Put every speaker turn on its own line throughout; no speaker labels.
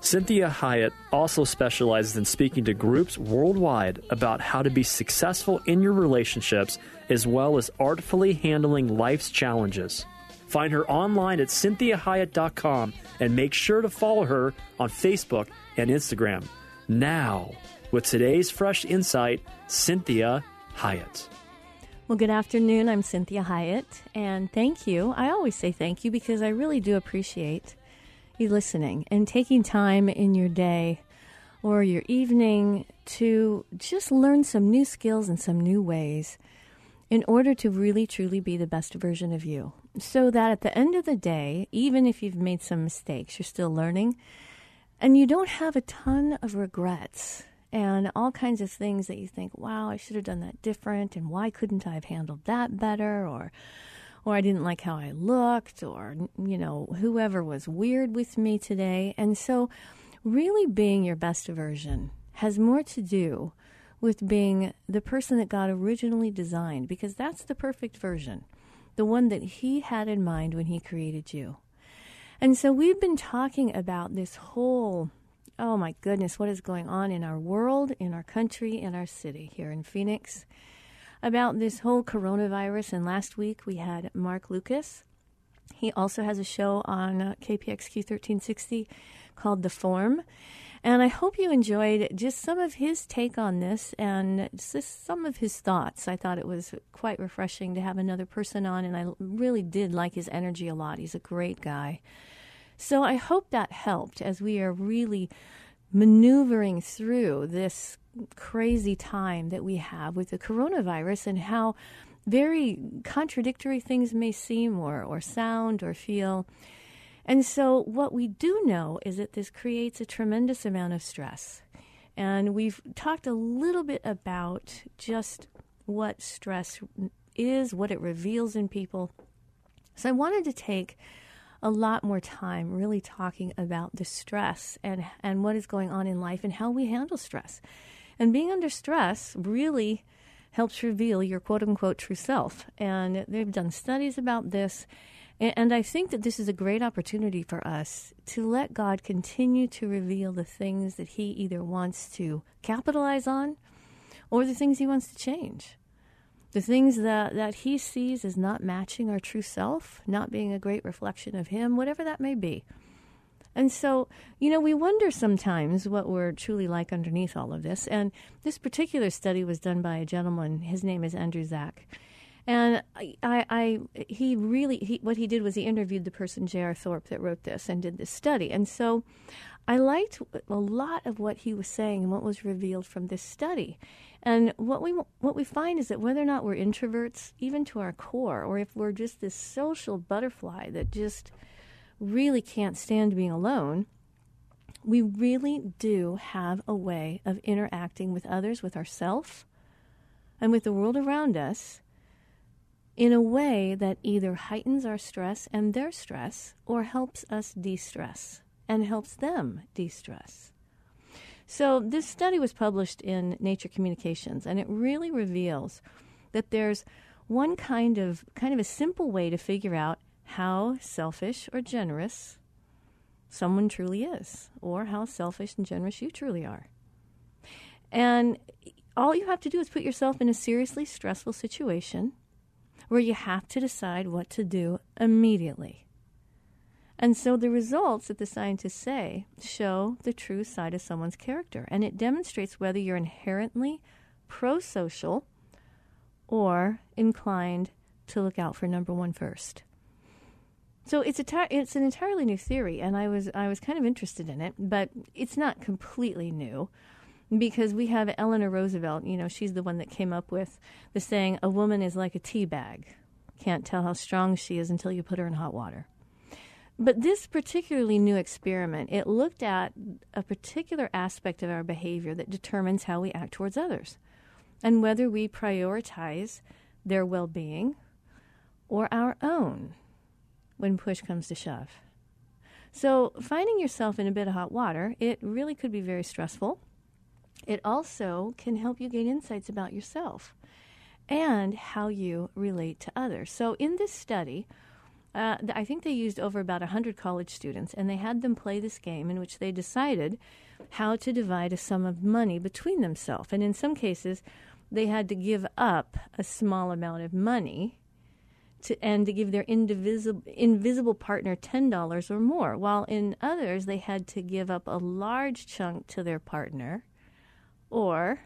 Cinthia Hiett also specializes in speaking to groups worldwide about how to be successful in your relationships as well as artfully handling life's challenges. Find her online at cinthiahiett.com and make sure to follow her on Facebook and Instagram. Now, with today's fresh insight, Cinthia Hiett.
Well, good afternoon. I'm Cinthia Hiett, and thank you. I always say thank you because I really do appreciate you listening and taking time in your day or your evening to just learn some new skills and some new ways in order to really truly be the best version of you. So that at the end of the day, even if you've made some mistakes, you're still learning and you don't have a ton of regrets and all kinds of things that you think, wow, I should have done that different and why couldn't I have handled that better or or I didn't like how I looked, or, you know, whoever was weird with me today. And so, really being your best version has more to do with being the person that God originally designed, because that's the perfect version, the one that He had in mind when He created you. And so, we've been talking about this whole oh my goodness, what is going on in our world, in our country, in our city here in Phoenix about this whole coronavirus. And last week we had Mark Lucas. He also has a show on uh, KPXQ 1360 called The Form. And I hope you enjoyed just some of his take on this and just some of his thoughts. I thought it was quite refreshing to have another person on, and I really did like his energy a lot. He's a great guy. So I hope that helped as we are really maneuvering through this crazy time that we have with the coronavirus and how very contradictory things may seem or, or sound or feel. And so, what we do know is that this creates a tremendous amount of stress. And we've talked a little bit about just what stress is, what it reveals in people. So, I wanted to take a lot more time really talking about the stress and, and what is going on in life and how we handle stress. And being under stress really helps reveal your quote unquote true self. And they've done studies about this. And I think that this is a great opportunity for us to let God continue to reveal the things that He either wants to capitalize on or the things He wants to change. The things that, that He sees as not matching our true self, not being a great reflection of Him, whatever that may be. And so, you know, we wonder sometimes what we're truly like underneath all of this. And this particular study was done by a gentleman. His name is Andrew Zach. And I, I, I he really, he, what he did was he interviewed the person J.R. Thorpe that wrote this and did this study. And so I liked a lot of what he was saying and what was revealed from this study. And what we what we find is that whether or not we're introverts, even to our core, or if we're just this social butterfly that just really can't stand being alone, we really do have a way of interacting with others, with ourselves, and with the world around us in a way that either heightens our stress and their stress or helps us de stress and helps them de stress. So, this study was published in Nature Communications, and it really reveals that there's one kind of kind of a simple way to figure out how selfish or generous someone truly is, or how selfish and generous you truly are. And all you have to do is put yourself in a seriously stressful situation where you have to decide what to do immediately. And so the results that the scientists say show the true side of someone's character. And it demonstrates whether you're inherently pro social or inclined to look out for number one first. So it's a it's an entirely new theory, and I was I was kind of interested in it, but it's not completely new because we have Eleanor Roosevelt. You know, she's the one that came up with the saying, "A woman is like a tea bag; can't tell how strong she is until you put her in hot water." But this particularly new experiment, it looked at a particular aspect of our behavior that determines how we act towards others and whether we prioritize their well being or our own when push comes to shove. So, finding yourself in a bit of hot water, it really could be very stressful. It also can help you gain insights about yourself and how you relate to others. So, in this study, uh, I think they used over about 100 college students, and they had them play this game in which they decided how to divide a sum of money between themselves. And in some cases, they had to give up a small amount of money to, and to give their indivisible, invisible partner $10 or more, while in others, they had to give up a large chunk to their partner or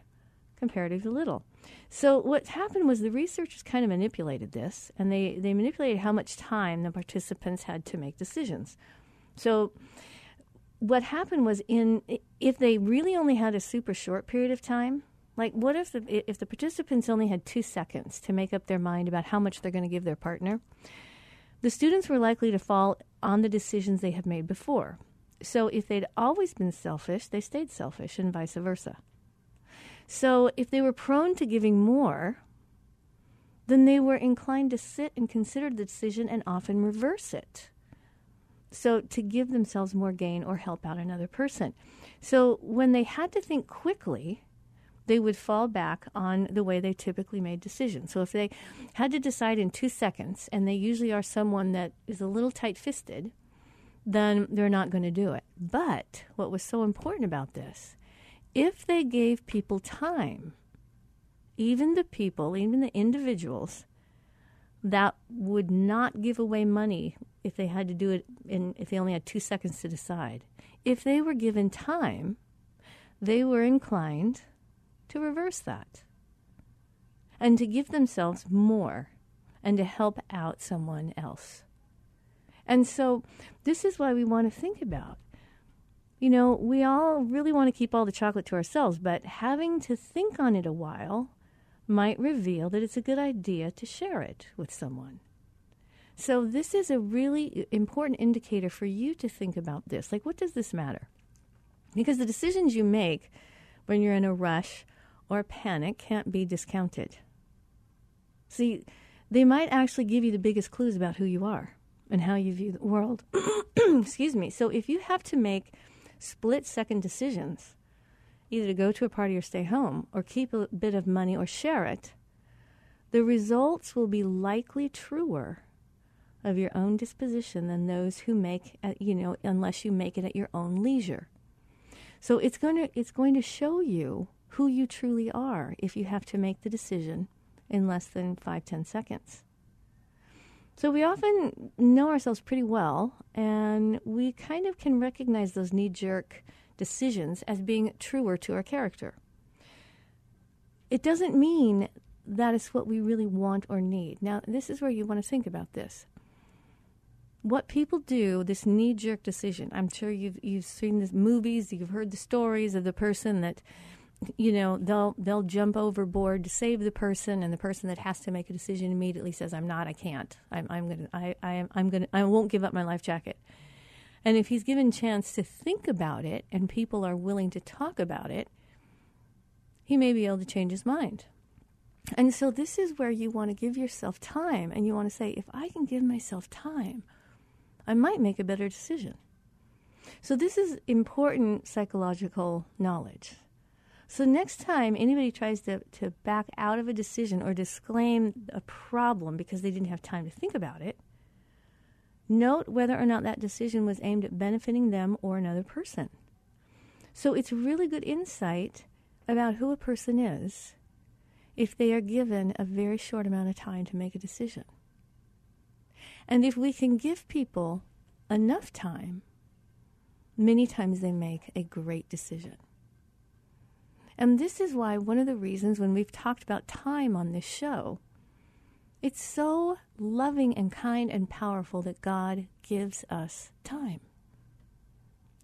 comparatively little. So what happened was the researchers kind of manipulated this, and they, they manipulated how much time the participants had to make decisions. So what happened was in if they really only had a super short period of time, like what if the if the participants only had 2 seconds to make up their mind about how much they're going to give their partner, the students were likely to fall on the decisions they had made before. So if they'd always been selfish, they stayed selfish and vice versa. So if they were prone to giving more, then they were inclined to sit and consider the decision and often reverse it. So to give themselves more gain or help out another person. So when they had to think quickly, they would fall back on the way they typically made decisions. So if they had to decide in two seconds, and they usually are someone that is a little tight fisted, then they're not going to do it. But what was so important about this if they gave people time, even the people, even the individuals that would not give away money if they had to do it in if they only had 2 seconds to decide. If they were given time, they were inclined to reverse that and to give themselves more and to help out someone else. And so this is why we want to think about you know, we all really want to keep all the chocolate to ourselves, but having to think on it a while might reveal that it's a good idea to share it with someone. So, this is a really important indicator for you to think about this. Like, what does this matter? Because the decisions you make when you're in a rush or panic can't be discounted. See, they might actually give you the biggest clues about who you are and how you view the world. Excuse me. So, if you have to make split second decisions, either to go to a party or stay home, or keep a bit of money or share it, the results will be likely truer of your own disposition than those who make, at, you know, unless you make it at your own leisure. So it's going to it's going to show you who you truly are if you have to make the decision in less than five ten seconds. So we often know ourselves pretty well, and we kind of can recognize those knee jerk decisions as being truer to our character. It doesn't mean that is what we really want or need. Now, this is where you want to think about this. What people do, this knee jerk decision, I'm sure you've, you've seen the movies, you've heard the stories of the person that you know they'll they'll jump overboard to save the person and the person that has to make a decision immediately says i'm not i can't. I'm, I'm gonna I, I am i'm gonna i won't give up my life jacket. And if he's given chance to think about it and people are willing to talk about it he may be able to change his mind. And so this is where you want to give yourself time and you want to say if i can give myself time i might make a better decision. So this is important psychological knowledge so next time anybody tries to, to back out of a decision or disclaim a problem because they didn't have time to think about it, note whether or not that decision was aimed at benefiting them or another person. So it's really good insight about who a person is if they are given a very short amount of time to make a decision. And if we can give people enough time, many times they make a great decision. And this is why one of the reasons when we've talked about time on this show, it's so loving and kind and powerful that God gives us time.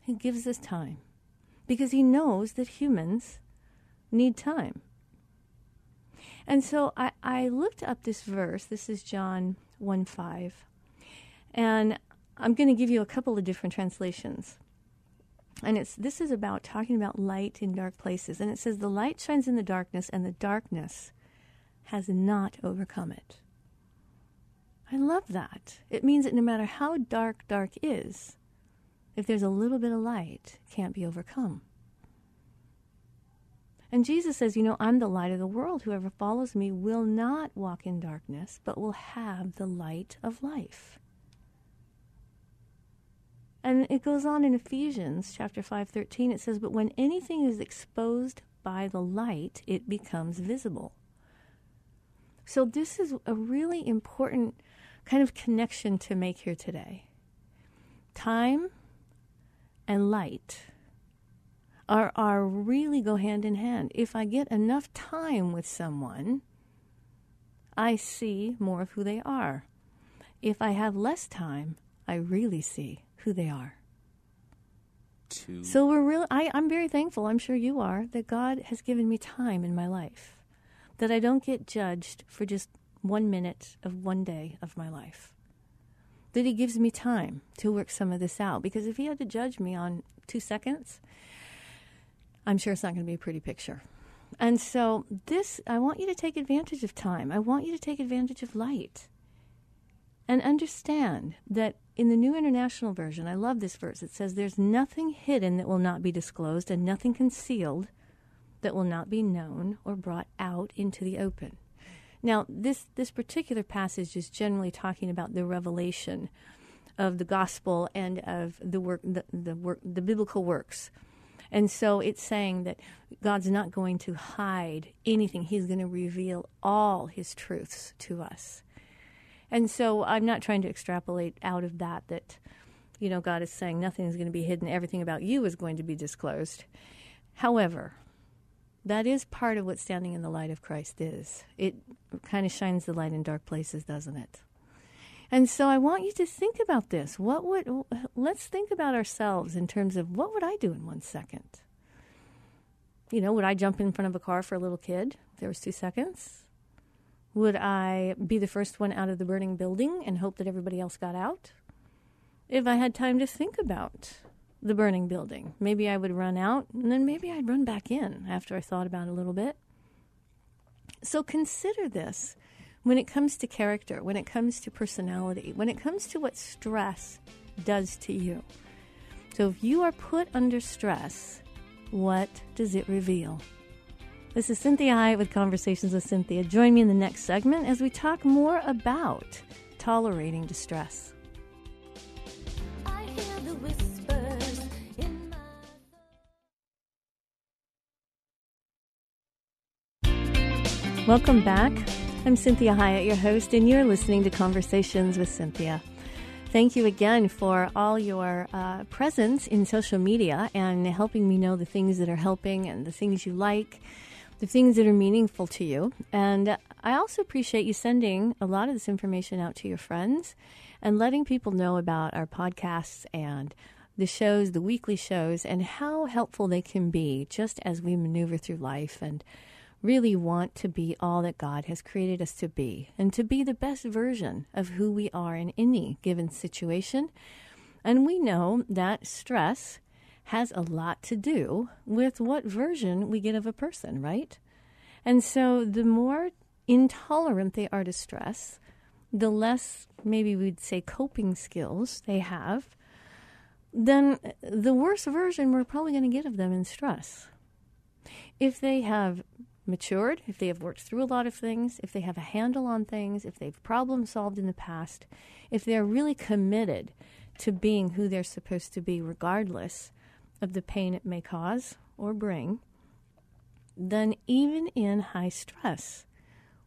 He gives us time because He knows that humans need time. And so I, I looked up this verse. This is John 1 5. And I'm going to give you a couple of different translations. And it's this is about talking about light in dark places. And it says, The light shines in the darkness, and the darkness has not overcome it. I love that. It means that no matter how dark dark is, if there's a little bit of light, can't be overcome. And Jesus says, You know, I'm the light of the world. Whoever follows me will not walk in darkness, but will have the light of life. And it goes on in Ephesians chapter 5:13 it says but when anything is exposed by the light it becomes visible. So this is a really important kind of connection to make here today. Time and light are are really go hand in hand. If I get enough time with someone, I see more of who they are. If I have less time, I really see who they are.
To
So we're real. I, I'm very thankful. I'm sure you are that God has given me time in my life, that I don't get judged for just one minute of one day of my life. That He gives me time to work some of this out. Because if He had to judge me on two seconds, I'm sure it's not going to be a pretty picture. And so this, I want you to take advantage of time. I want you to take advantage of light. And understand that in the New International Version, I love this verse. It says, There's nothing hidden that will not be disclosed, and nothing concealed that will not be known or brought out into the open. Now, this, this particular passage is generally talking about the revelation of the gospel and of the work, the, the work, the biblical works. And so it's saying that God's not going to hide anything. He's going to reveal all his truths to us. And so I'm not trying to extrapolate out of that that, you know, God is saying nothing is going to be hidden, everything about you is going to be disclosed. However, that is part of what standing in the light of Christ is. It kind of shines the light in dark places, doesn't it? And so I want you to think about this. What would let's think about ourselves in terms of what would I do in one second? You know, would I jump in front of a car for a little kid if there was two seconds? Would I be the first one out of the burning building and hope that everybody else got out? If I had time to think about the burning building, maybe I would run out and then maybe I'd run back in after I thought about it a little bit. So consider this when it comes to character, when it comes to personality, when it comes to what stress does to you. So if you are put under stress, what does it reveal? This is Cinthia Hiett with Conversations with Cinthia. Join me in the next segment as we talk more about tolerating distress.
I hear the whispers in my
Welcome back. I'm Cinthia Hiett, your host, and you're listening to Conversations with Cinthia. Thank you again for all your uh, presence in social media and helping me know the things that are helping and the things you like, the things that are meaningful to you. And I also appreciate you sending a lot of this information out to your friends and letting people know about our podcasts and the shows, the weekly shows, and how helpful they can be just as we maneuver through life and really want to be all that God has created us to be and to be the best version of who we are in any given situation. And we know that stress has a lot to do with what version we get of a person, right? And so the more intolerant they are to stress, the less maybe we'd say coping skills they have, then the worse version we're probably going to get of them in stress. If they have matured, if they have worked through a lot of things, if they have a handle on things, if they've problem solved in the past, if they're really committed to being who they're supposed to be, regardless of the pain it may cause or bring, then even in high stress,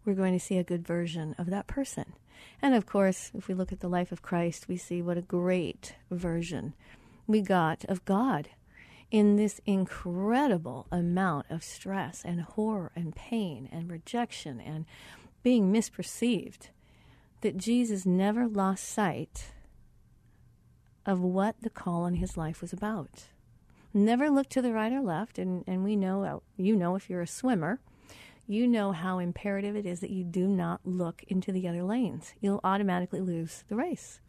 we're going to see a good version of that person. And of course, if we look at the life of Christ, we see what a great version we got of God in this incredible amount of stress and horror and pain and rejection and being misperceived. That Jesus never lost sight of what the call on his life was about. Never look to the right or left, and, and we know, uh, you know, if you're a swimmer, you know how imperative it is that you do not look into the other lanes. You'll automatically lose the race.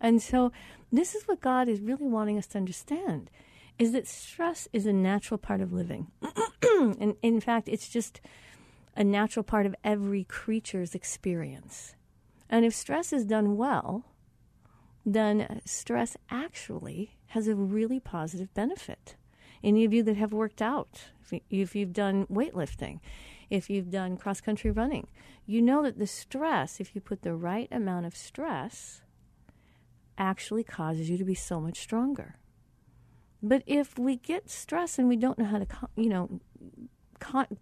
And so, this is what God is really wanting us to understand is that stress is a natural part of living. and in fact, it's just a natural part of every creature's experience. And if stress is done well, then stress actually has a really positive benefit. Any of you that have worked out, if you- if you've done weightlifting, if you've done cross country running, you know that the stress, if you put the right amount of stress, actually causes you to be so much stronger. But if we get stress and we don't know how to, you know,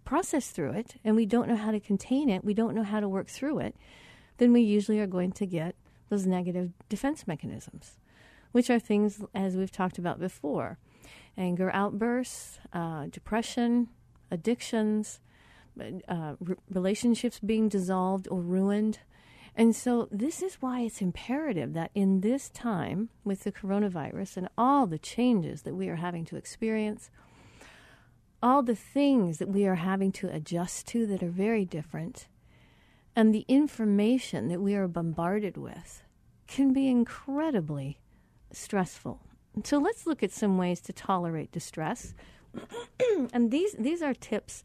process through it, and we don't know how to contain it, we don't know how to work through it, then we usually are going to get those negative defense mechanisms, which are things, as we've talked about before anger outbursts, uh, depression, addictions, uh, re- relationships being dissolved or ruined. And so, this is why it's imperative that in this time with the coronavirus and all the changes that we are having to experience, all the things that we are having to adjust to that are very different, and the information that we are bombarded with can be incredibly stressful. So let's look at some ways to tolerate distress. and these these are tips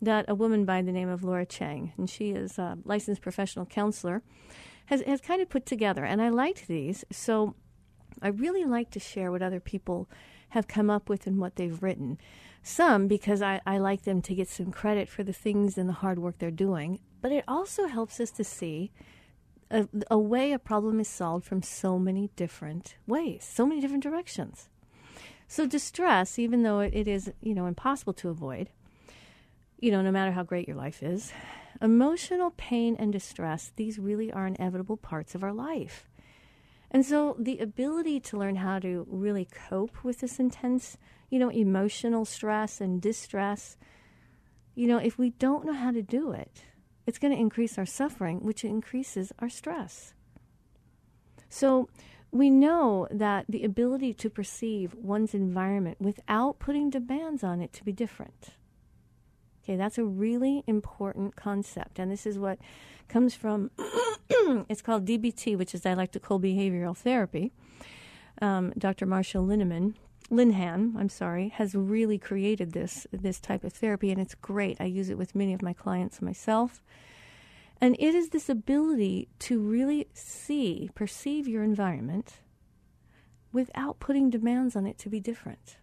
that a woman by the name of Laura Chang, and she is a licensed professional counselor, has, has kind of put together. And I liked these, so I really like to share what other people have come up with and what they've written. Some because I, I like them to get some credit for the things and the hard work they're doing, but it also helps us to see a, a way a problem is solved from so many different ways, so many different directions. So distress, even though it, it is you know impossible to avoid, you know, no matter how great your life is, emotional pain and distress, these really are inevitable parts of our life. And so the ability to learn how to really cope with this intense, you know, emotional stress and distress, you know, if we don't know how to do it, it's going to increase our suffering, which increases our stress. So we know that the ability to perceive one's environment without putting demands on it to be different. Okay, that's a really important concept. And this is what comes from, it's called DBT, which is dialectical behavioral therapy. Um, Dr. Marshall Lineman, Linehan, I'm sorry, has really created this, this type of therapy, and it's great. I use it with many of my clients myself. And it is this ability to really see, perceive your environment without putting demands on it to be different.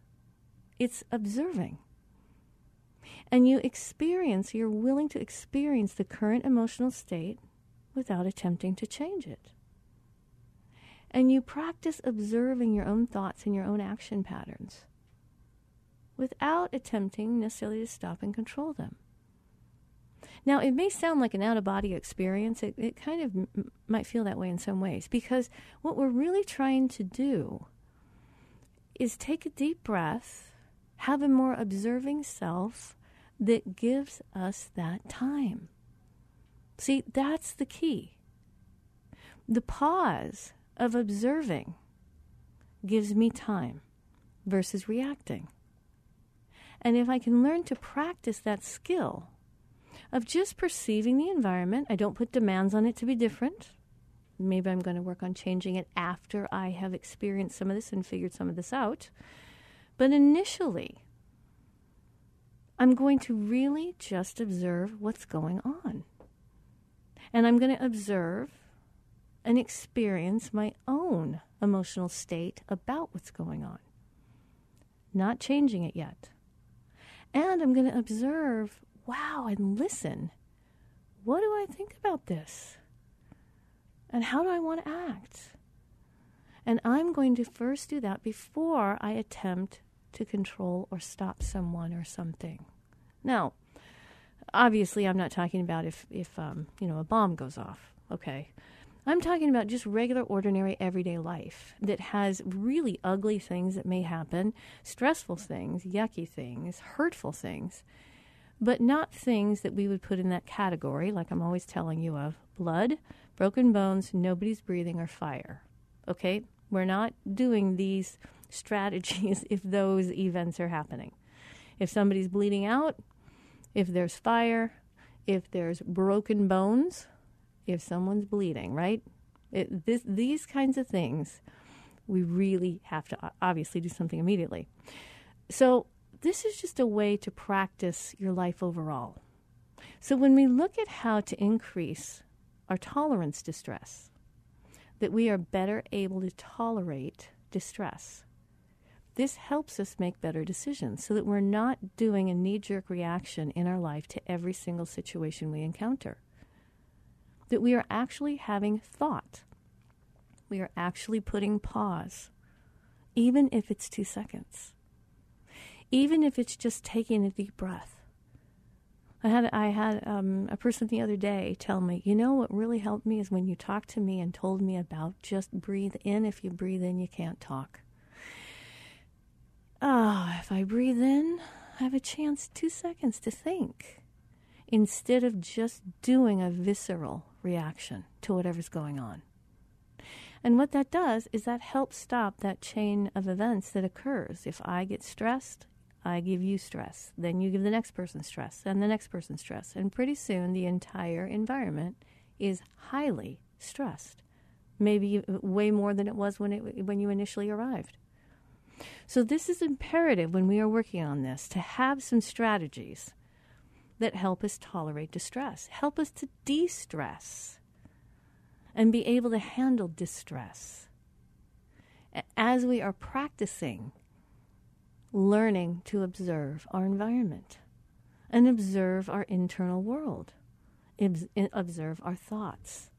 It's observing and you experience, you're willing to experience the current emotional state without attempting to change it. And you practice observing your own thoughts and your own action patterns without attempting necessarily to stop and control them. Now, it may sound like an out of body experience. It, it kind of m- might feel that way in some ways because what we're really trying to do is take a deep breath, have a more observing self, that gives us that time. See, that's the key. The pause of observing gives me time versus reacting. And if I can learn to practice that skill of just perceiving the environment, I don't put demands on it to be different. Maybe I'm going to work on changing it after I have experienced some of this and figured some of this out. But initially, I'm going to really just observe what's going on. And I'm going to observe and experience my own emotional state about what's going on, not changing it yet. And I'm going to observe, wow, and listen. What do I think about this? And how do I want to act? And I'm going to first do that before I attempt to control or stop someone or something. Now, obviously, I'm not talking about if, if um, you know, a bomb goes off. okay? I'm talking about just regular, ordinary, everyday life that has really ugly things that may happen, stressful things, yucky things, hurtful things, but not things that we would put in that category, like I'm always telling you of blood, broken bones, nobody's breathing, or fire. Okay? We're not doing these strategies if those events are happening. If somebody's bleeding out, if there's fire, if there's broken bones, if someone's bleeding, right? It, this, these kinds of things, we really have to obviously do something immediately. So, this is just a way to practice your life overall. So, when we look at how to increase our tolerance to stress, that we are better able to tolerate distress. This helps us make better decisions so that we're not doing a knee jerk reaction in our life to every single situation we encounter. That we are actually having thought. We are actually putting pause, even if it's two seconds, even if it's just taking a deep breath. I had I had um, a person the other day tell me, you know what really helped me is when you talked to me and told me about just breathe in. If you breathe in, you can't talk. Ah, if I breathe in, I have a chance two seconds to think instead of just doing a visceral reaction to whatever's going on. And what that does is that helps stop that chain of events that occurs. If I get stressed, I give you stress. Then you give the next person stress, and the next person stress. And pretty soon the entire environment is highly stressed. Maybe way more than it was when it when you initially arrived. So this is imperative when we are working on this to have some strategies that help us tolerate distress, help us to de-stress and be able to handle distress as we are practicing learning to observe our environment and observe our internal world, observe our thoughts,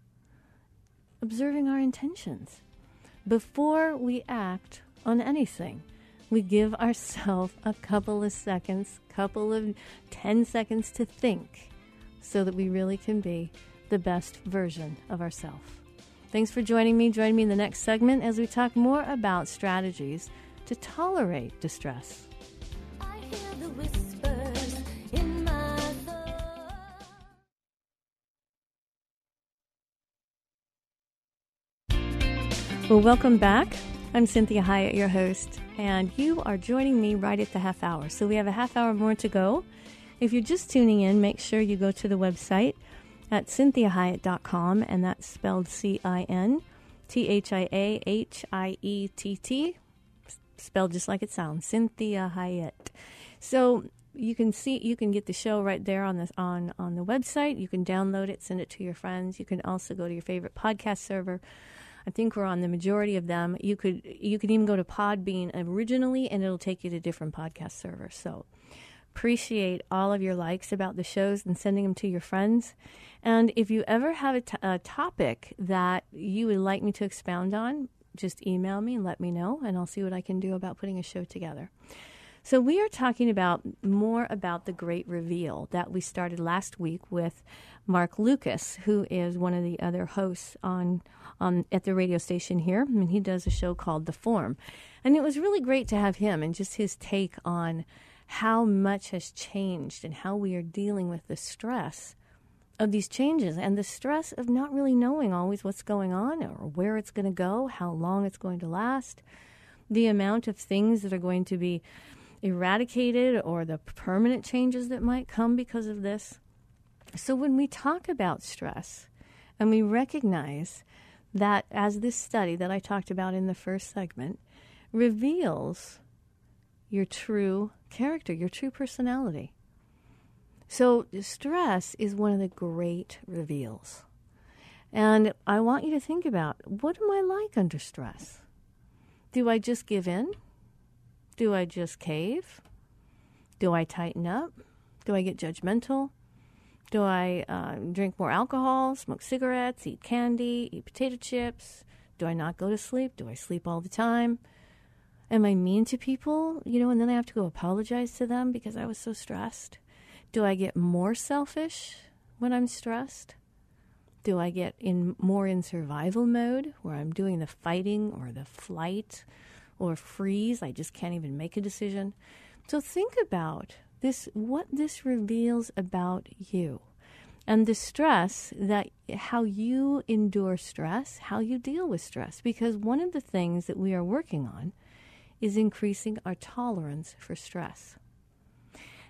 observing our intentions. Before we act on anything, we give ourselves a couple of seconds, couple of 10 seconds to think so that we really can be the best version of ourselves. Thanks for joining me. Join me in the next segment as we talk more about strategies to tolerate distress.
I hear the whispers in my thoughts.
Well, welcome back. I'm Cinthia Hiett, your host, and you are joining me right at the half hour. So we have a half hour more to go. If you're just tuning in, make sure you go to the website at cinthiahiett.com, and that's spelled C I N T H I A H I E T T, spelled just like it sounds, Cinthia Hiett. So you can see you can get the show right there on this on on the website. You can download it, send it to your friends. You can also go to your favorite podcast server. I think we're on the majority of them. You could you could even go to Podbean originally, and it'll take you to different podcast servers. So appreciate all of your likes about the shows and sending them to your friends. And if you ever have a, t- a topic that you would like me to expound on, just email me and let me know, and I'll see what I can do about putting a show together. So we are talking about more about the great reveal that we started last week with Mark Lucas, who is one of the other hosts on at the radio station here, and he does a show called The Form. And it was really great to have him and just his take on how much has changed and how we are dealing with the stress of these changes and the stress of not really knowing always what's going on or where it's going to go, how long it's going to last, the amount of things that are going to be eradicated or the permanent changes that might come because of this. So, when we talk about stress and we recognize that, as this study that I talked about in the first segment reveals your true character, your true personality. So, stress is one of the great reveals. And I want you to think about what am I like under stress? Do I just give in? Do I just cave? Do I tighten up? Do I get judgmental? Do I uh, drink more alcohol, smoke cigarettes, eat candy, eat potato chips? Do I not go to sleep? Do I sleep all the time? Am I mean to people, you know, and then I have to go apologize to them because I was so stressed? Do I get more selfish when I'm stressed? Do I get in more in survival mode where I'm doing the fighting or the flight or freeze? I just can't even make a decision. So think about this what this reveals about you and the stress that how you endure stress, how you deal with stress because one of the things that we are working on is increasing our tolerance for stress.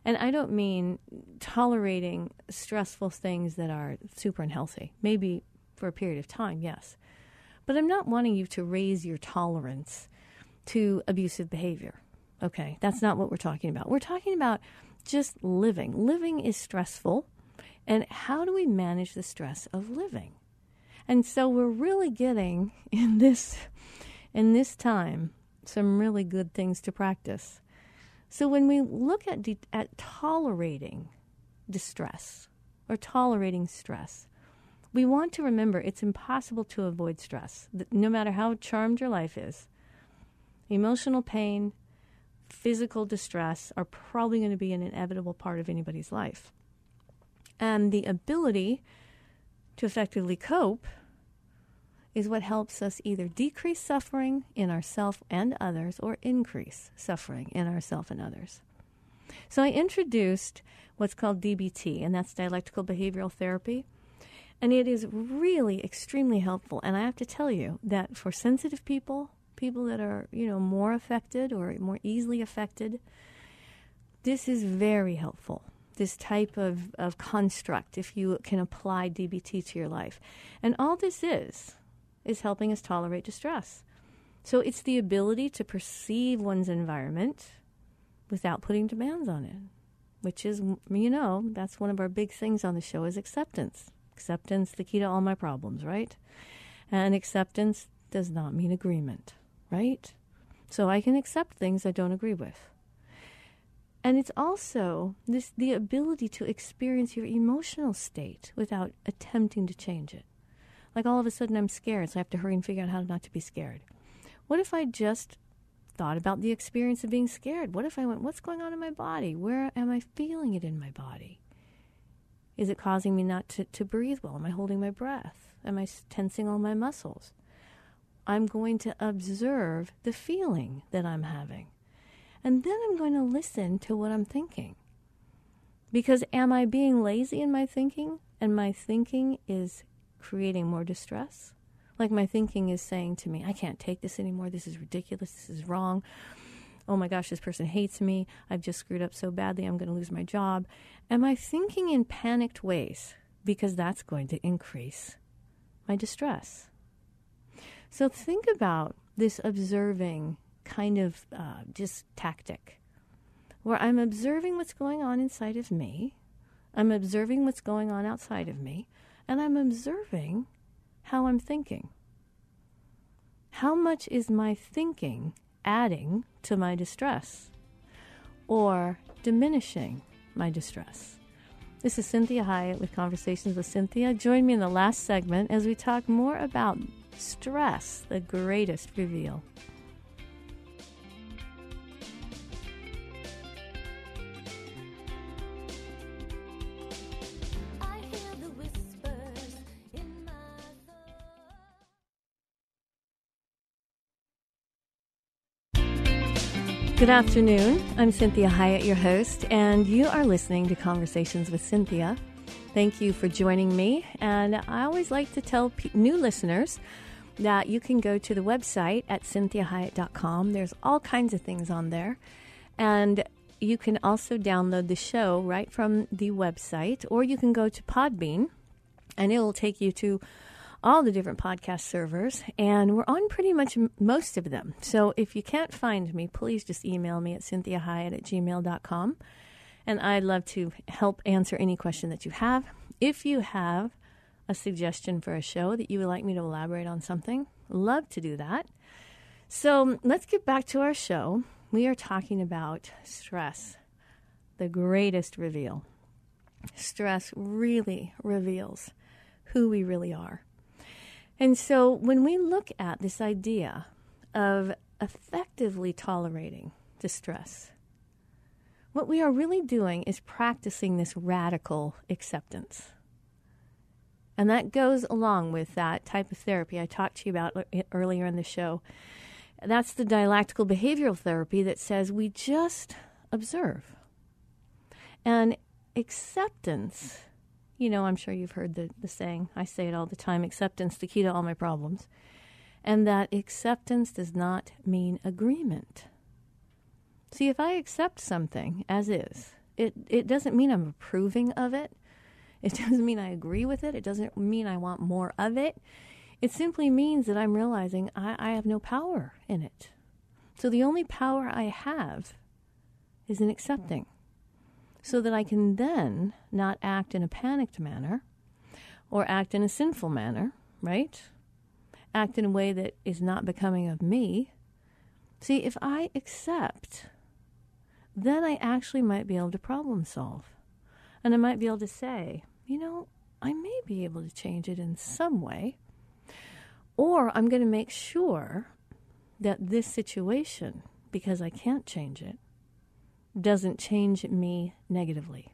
And I don't mean tolerating stressful things that are super unhealthy. Maybe for a period of time, yes. But I'm not wanting you to raise your tolerance to abusive behavior. Okay, that's not what we're talking about. We're talking about just living. Living is stressful. And how do we manage the stress of living? And so we're really getting in this in this time some really good things to practice. So when we look at de- at tolerating distress or tolerating stress, we want to remember it's impossible to avoid stress. No matter how charmed your life is, emotional pain, physical distress are probably going to be an inevitable part of anybody's life. And the ability to effectively cope is what helps us either decrease suffering in ourself and others or increase suffering in ourself and others. So I introduced what's called DBT, and that's dialectical behavioral therapy. And it is really extremely helpful. And I have to tell you that for sensitive people, people that are, you know, more affected or more easily affected, this is very helpful. This type of, of construct, if you can apply DBT to your life. And all this is, is helping us tolerate distress. So it's the ability to perceive one's environment without putting demands on it, which is, you know, that's one of our big things on the show is acceptance. Acceptance, the key to all my problems, right? And acceptance does not mean agreement, right? So I can accept things I don't agree with. And it's also this the ability to experience your emotional state without attempting to change it. Like all of a sudden I'm scared, so I have to hurry and figure out how not to be scared. What if I just thought about the experience of being scared? What if I went, what's going on in my body? Where am I feeling it in my body? Is it causing me not to, to breathe well? Am I holding my breath? Am I tensing all my muscles? I'm going to observe the feeling that I'm having. And then I'm going to listen to what I'm thinking. Because am I being lazy in my thinking? And my thinking is creating more distress? Like my thinking is saying to me, I can't take this anymore. This is ridiculous. This is wrong. Oh my gosh, this person hates me. I've just screwed up so badly. I'm going to lose my job. Am I thinking in panicked ways? Because that's going to increase my distress. So think about this observing kind of uh, just tactic where I'm observing what's going on inside of me, I'm observing what's going on outside of me, and I'm observing how I'm thinking. How much is my thinking adding to my distress or diminishing my distress? This is Cinthia Hiett with Conversations with Cinthia. Join me in the last segment as we talk more about stress, the greatest reveal.
I hear the whispers in my thoughts.
Good afternoon. I'm Cinthia Hiett, your host, and you are listening to Conversations with Cinthia. Thank you for joining me. And I always like to tell pe- new listeners that you can go to the website at cinthiahiett.com. There's all kinds of things on there. And you can also download the show right from the website, or you can go to Podbean and it will take you to all the different podcast servers, and we're on pretty much most of them. So if you can't find me, please just email me at cinthiahiett at gmail.com, and I'd love to help answer any question that you have. If you have a suggestion for a show that you would like me to elaborate on something, love to do that. So let's get back to our show. We are talking about stress, the greatest reveal. Stress really reveals who we really are. And so when we look at this idea of effectively tolerating distress, what we are really doing is practicing this radical acceptance. And that goes along with that type of therapy I talked to you about earlier in the show. That's the dialectical behavioral therapy that says we just observe. And acceptance, you know, I'm sure you've heard the, the saying, I say it all the time acceptance, the key to all my problems. And that acceptance does not mean agreement. See, if I accept something as is, it, it doesn't mean I'm approving of it. It doesn't mean I agree with it. It doesn't mean I want more of it. It simply means that I'm realizing I, I have no power in it. So the only power I have is in accepting. So that I can then not act in a panicked manner or act in a sinful manner, right? Act in a way that is not becoming of me. See, if I accept, then I actually might be able to problem solve. And I might be able to say, you know, I may be able to change it in some way. Or I'm going to make sure that this situation, because I can't change it, doesn't change me negatively.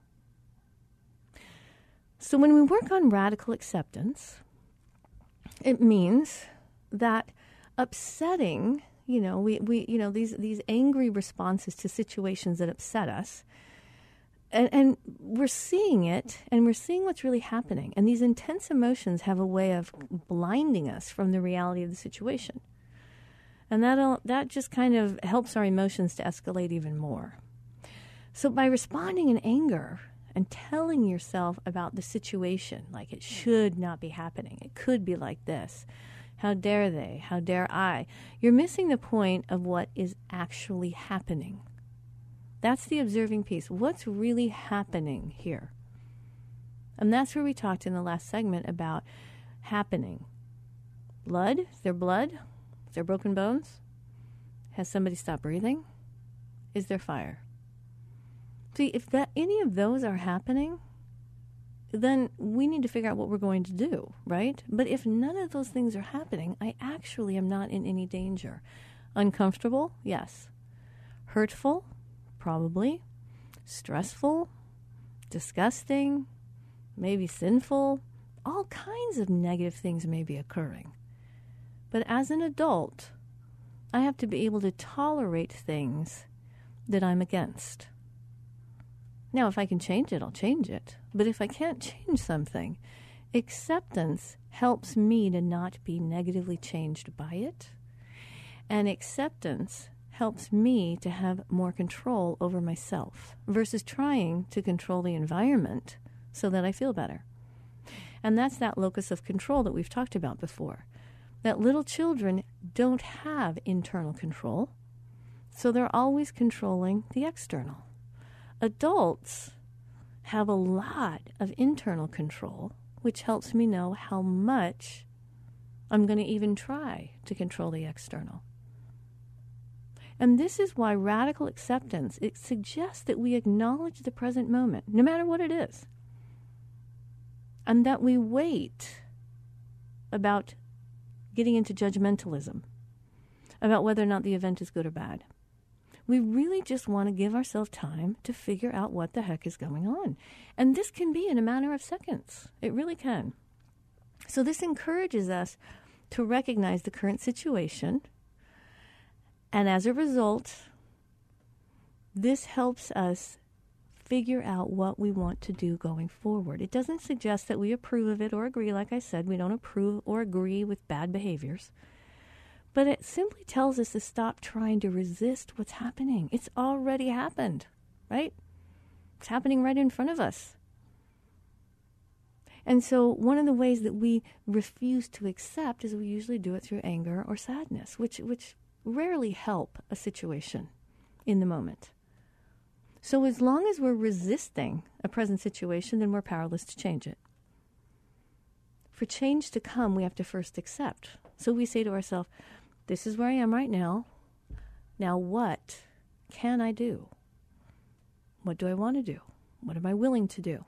So when we work on radical acceptance, it means that upsetting, you know, we, we you know, these these angry responses to situations that upset us, and, and we're seeing it and we're seeing what's really happening. And these intense emotions have a way of blinding us from the reality of the situation. And that that just kind of helps our emotions to escalate even more. So by responding in anger and telling yourself about the situation, like it should not be happening, it could be like this. How dare they? How dare I? You're missing the point of what is actually happening. That's the observing piece. What's really happening here? And that's where we talked in the last segment about happening. Blood? Is there blood? Is there broken bones? Has somebody stopped breathing? Is there fire? See, if that any of those are happening, then we need to figure out what we're going to do, right? But if none of those things are happening, I actually am not in any danger. Uncomfortable? Yes. Hurtful? Probably. Stressful? Disgusting? Maybe sinful? All kinds of negative things may be occurring. But as an adult, I have to be able to tolerate things that I'm against. Now, if I can change it, I'll change it. But if I can't change something, acceptance helps me to not be negatively changed by it. And acceptance helps me to have more control over myself versus trying to control the environment so that I feel better. And that's that locus of control that we've talked about before. That little children don't have internal control, so they're always controlling the external. Adults have a lot of internal control, which helps me know how much I'm going to even try to control the external. And this is why radical acceptance it suggests that we acknowledge the present moment, no matter what it is. And that we wait about getting into judgmentalism about whether or not the event is good or bad. We really just want to give ourselves time to figure out what the heck is going on. And this can be in a matter of seconds. It really can. So, this encourages us to recognize the current situation. And as a result, this helps us figure out what we want to do going forward. It doesn't suggest that we approve of it or agree. Like I said, we don't approve or agree with bad behaviors. But it simply tells us to stop trying to resist what's happening. It's already happened, right? It's happening right in front of us. And so, one of the ways that we refuse to accept is we usually do it through anger or sadness, which, which rarely help a situation in the moment. So, as long as we're resisting a present situation, then we're powerless to change it. For change to come, we have to first accept. So, we say to ourselves, This is where I am right now. Now, what can I do? What do I want to do? What am I willing to do?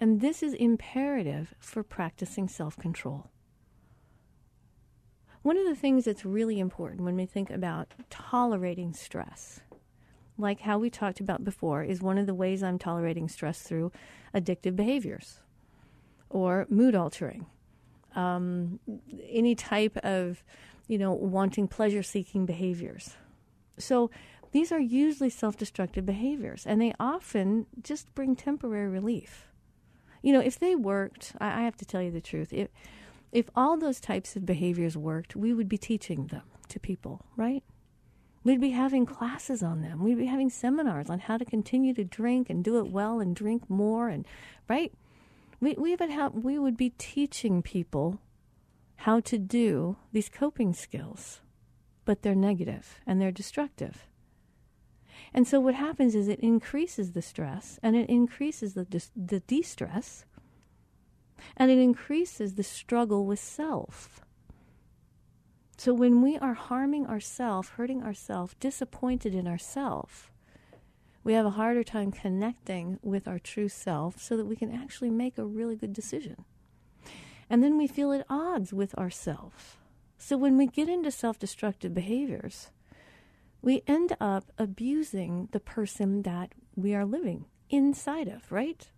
And this is imperative for practicing self control. One of the things that's really important when we think about tolerating stress, like how we talked about before, is one of the ways I'm tolerating stress through addictive behaviors. or mood altering, um, any type of, you know, wanting pleasure seeking behaviors. So these are usually self destructive behaviors, and they often just bring temporary relief. You know, if they worked, I, I have to tell you the truth. If, if all those types of behaviors worked, we would be teaching them to people, right? We'd be having classes on them. We'd be having seminars on how to continue to drink and do it well and drink more and right? We we would have we would be teaching people how to do these coping skills, but they're negative and they're destructive. And so what happens is it increases the stress and it increases the dis- the de-stress and it increases the struggle with self. So when we are harming ourselves, hurting ourselves, disappointed in ourselves, we have a harder time connecting with our true self so that we can actually make a really good decision. And then we feel at odds with ourselves. So when we get into self destructive behaviors, we end up abusing the person that we are living inside of, right?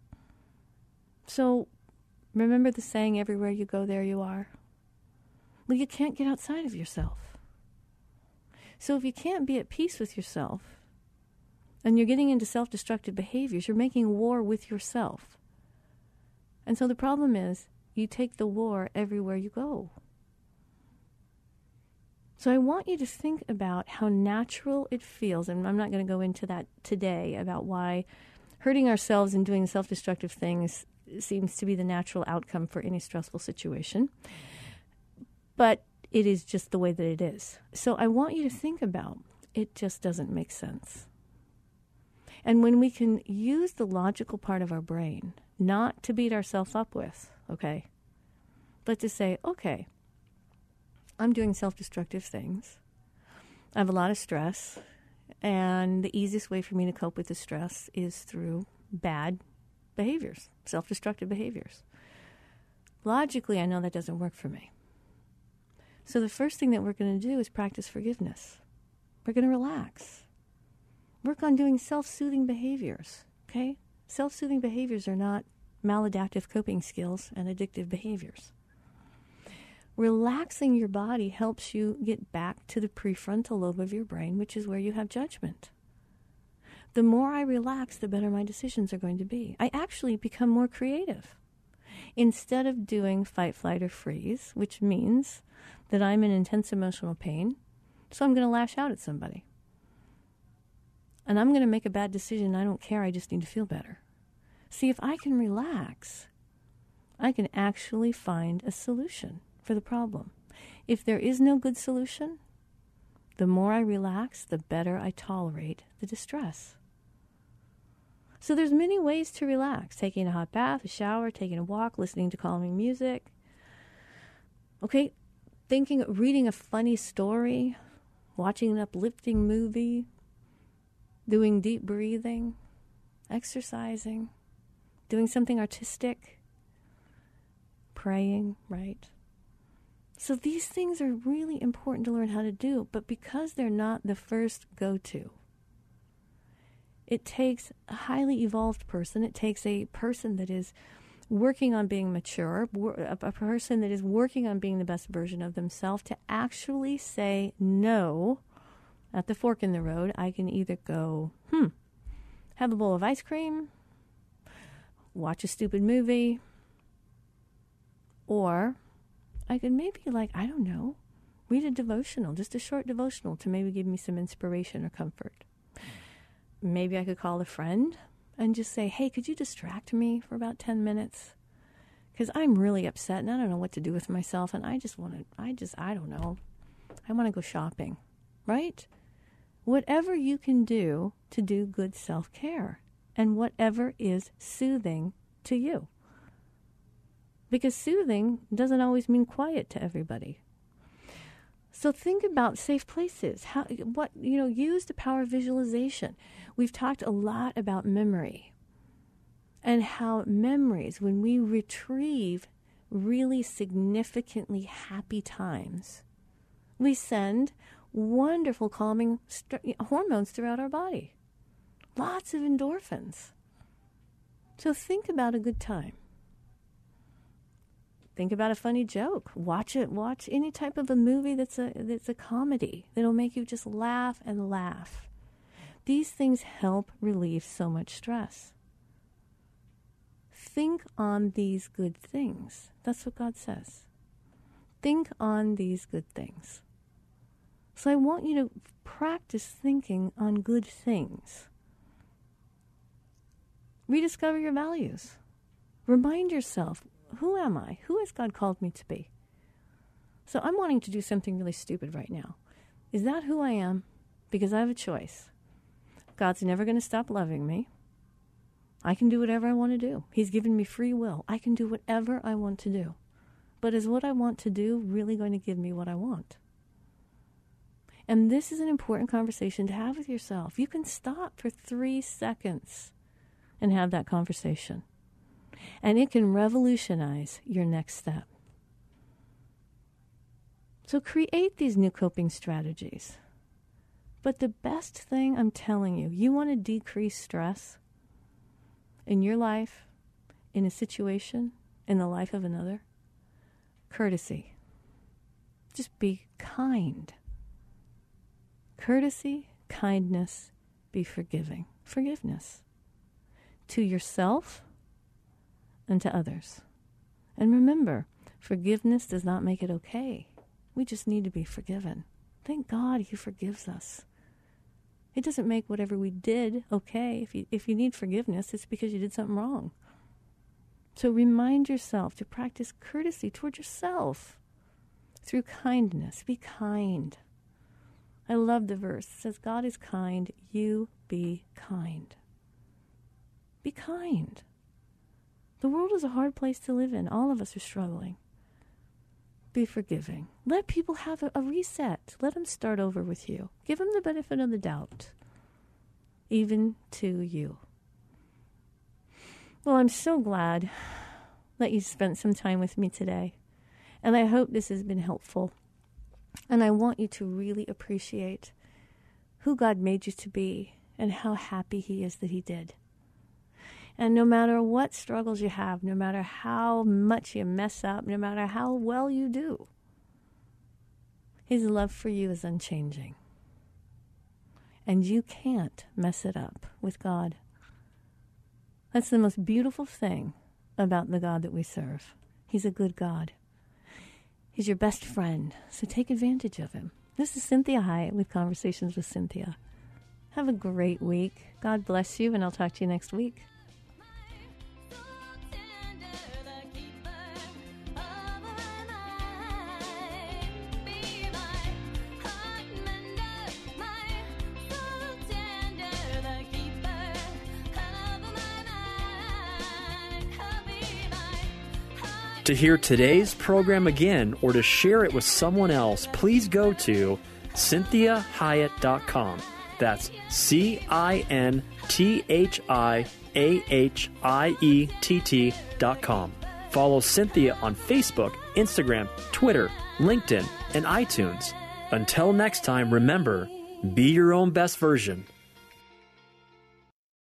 So remember the saying, everywhere you go, there you are? Well, you can't get outside of yourself. So if you can't be at peace with yourself and you're getting into self destructive behaviors, you're making war with yourself. And so the problem is you take the war everywhere you go. So I want you to think about how natural it feels, and I'm not going to go into that today about why hurting ourselves and doing self destructive things seems to be the natural outcome for any stressful situation. But it is just the way that it is. So I want you to think about it just doesn't make sense. And when we can use the logical part of our brain, not to beat ourselves up with, okay, but to say, okay, I'm doing self destructive things. I have a lot of stress, and the easiest way for me to cope with the stress is through bad behaviors, self destructive behaviors. Logically, I know that doesn't work for me. So, the first thing that we're going to do is practice forgiveness. We're going to relax. Work on doing self soothing behaviors, okay? Self soothing behaviors are not maladaptive coping skills and addictive behaviors. Relaxing your body helps you get back to the prefrontal lobe of your brain, which is where you have judgment. The more I relax, the better my decisions are going to be. I actually become more creative. Instead of doing fight, flight, or freeze, which means that I'm in intense emotional pain, so I'm going to lash out at somebody. And I'm going to make a bad decision. I don't care. I just need to feel better. See, if I can relax, I can actually find a solution for the problem. If there is no good solution, the more I relax, the better I tolerate the distress. So there's many ways to relax. Taking a hot bath, a shower, taking a walk, listening to calming music. Okay, thinking reading a funny story, watching an uplifting movie, doing deep breathing, exercising, doing something artistic, praying, right? So these things are really important to learn how to do, but because they're not the first go to, it takes a highly evolved person, it takes a person that is working on being mature, a person that is working on being the best version of themselves to actually say no at the fork in the road. I can either go, hmm, have a bowl of ice cream, watch a stupid movie, or I could maybe, like, I don't know, read a devotional, just a short devotional to maybe give me some inspiration or comfort. Maybe I could call a friend and just say, hey, could you distract me for about 10 minutes? Because I'm really upset and I don't know what to do with myself. And I just want to, I just, I don't know. I want to go shopping, right? Whatever you can do to do good self care and whatever is soothing to you because soothing doesn't always mean quiet to everybody. So think about safe places. How what you know, use the power of visualization. We've talked a lot about memory and how memories when we retrieve really significantly happy times, we send wonderful calming st- hormones throughout our body. Lots of endorphins. So think about a good time. Think about a funny joke. Watch it. Watch any type of a movie that's a that's a comedy that'll make you just laugh and laugh. These things help relieve so much stress. Think on these good things. That's what God says. Think on these good things. So I want you to practice thinking on good things. Rediscover your values. Remind yourself who am I? Who has God called me to be? So I'm wanting to do something really stupid right now. Is that who I am? Because I have a choice. God's never going to stop loving me. I can do whatever I want to do. He's given me free will. I can do whatever I want to do. But is what I want to do really going to give me what I want? And this is an important conversation to have with yourself. You can stop for three seconds and have that conversation. And it can revolutionize your next step. So create these new coping strategies. But the best thing I'm telling you, you want to decrease stress in your life, in a situation, in the life of another? Courtesy. Just be kind. Courtesy, kindness, be forgiving. Forgiveness to yourself and to others. And remember, forgiveness does not make it okay. We just need to be forgiven. Thank God He forgives us. It doesn't make whatever we did okay. If you, if you need forgiveness, it's because you did something wrong. So remind yourself to practice courtesy toward yourself through kindness. Be kind. I love the verse. It says, God is kind, you be kind. Be kind. The world is a hard place to live in. All of us are struggling. Be forgiving. Let people have a, a reset. Let them start over with you. Give them the benefit of the doubt, even to you. Well, I'm so glad that you spent some time with me today. And I hope this has been helpful. And I want you to really appreciate who God made you to be and how happy He is that He did. And no matter what struggles you have, no matter how much you mess up, no matter how well you do, His love for you is unchanging. And you can't mess it up with God. That's the most beautiful thing about the God that we serve. He's a good God. He's your best friend, so take advantage of him. This is Cinthia Hiett with Conversations with Cinthia. Have a great week. God bless you, and I'll talk to you next week.
To hear today's program again or to share it with someone else, please go to cinthiahiett.com. That's C I N T H I A H I E T T dot com. Follow Cinthia on Facebook, Instagram, Twitter, LinkedIn, and iTunes. Until next time, remember be your own best version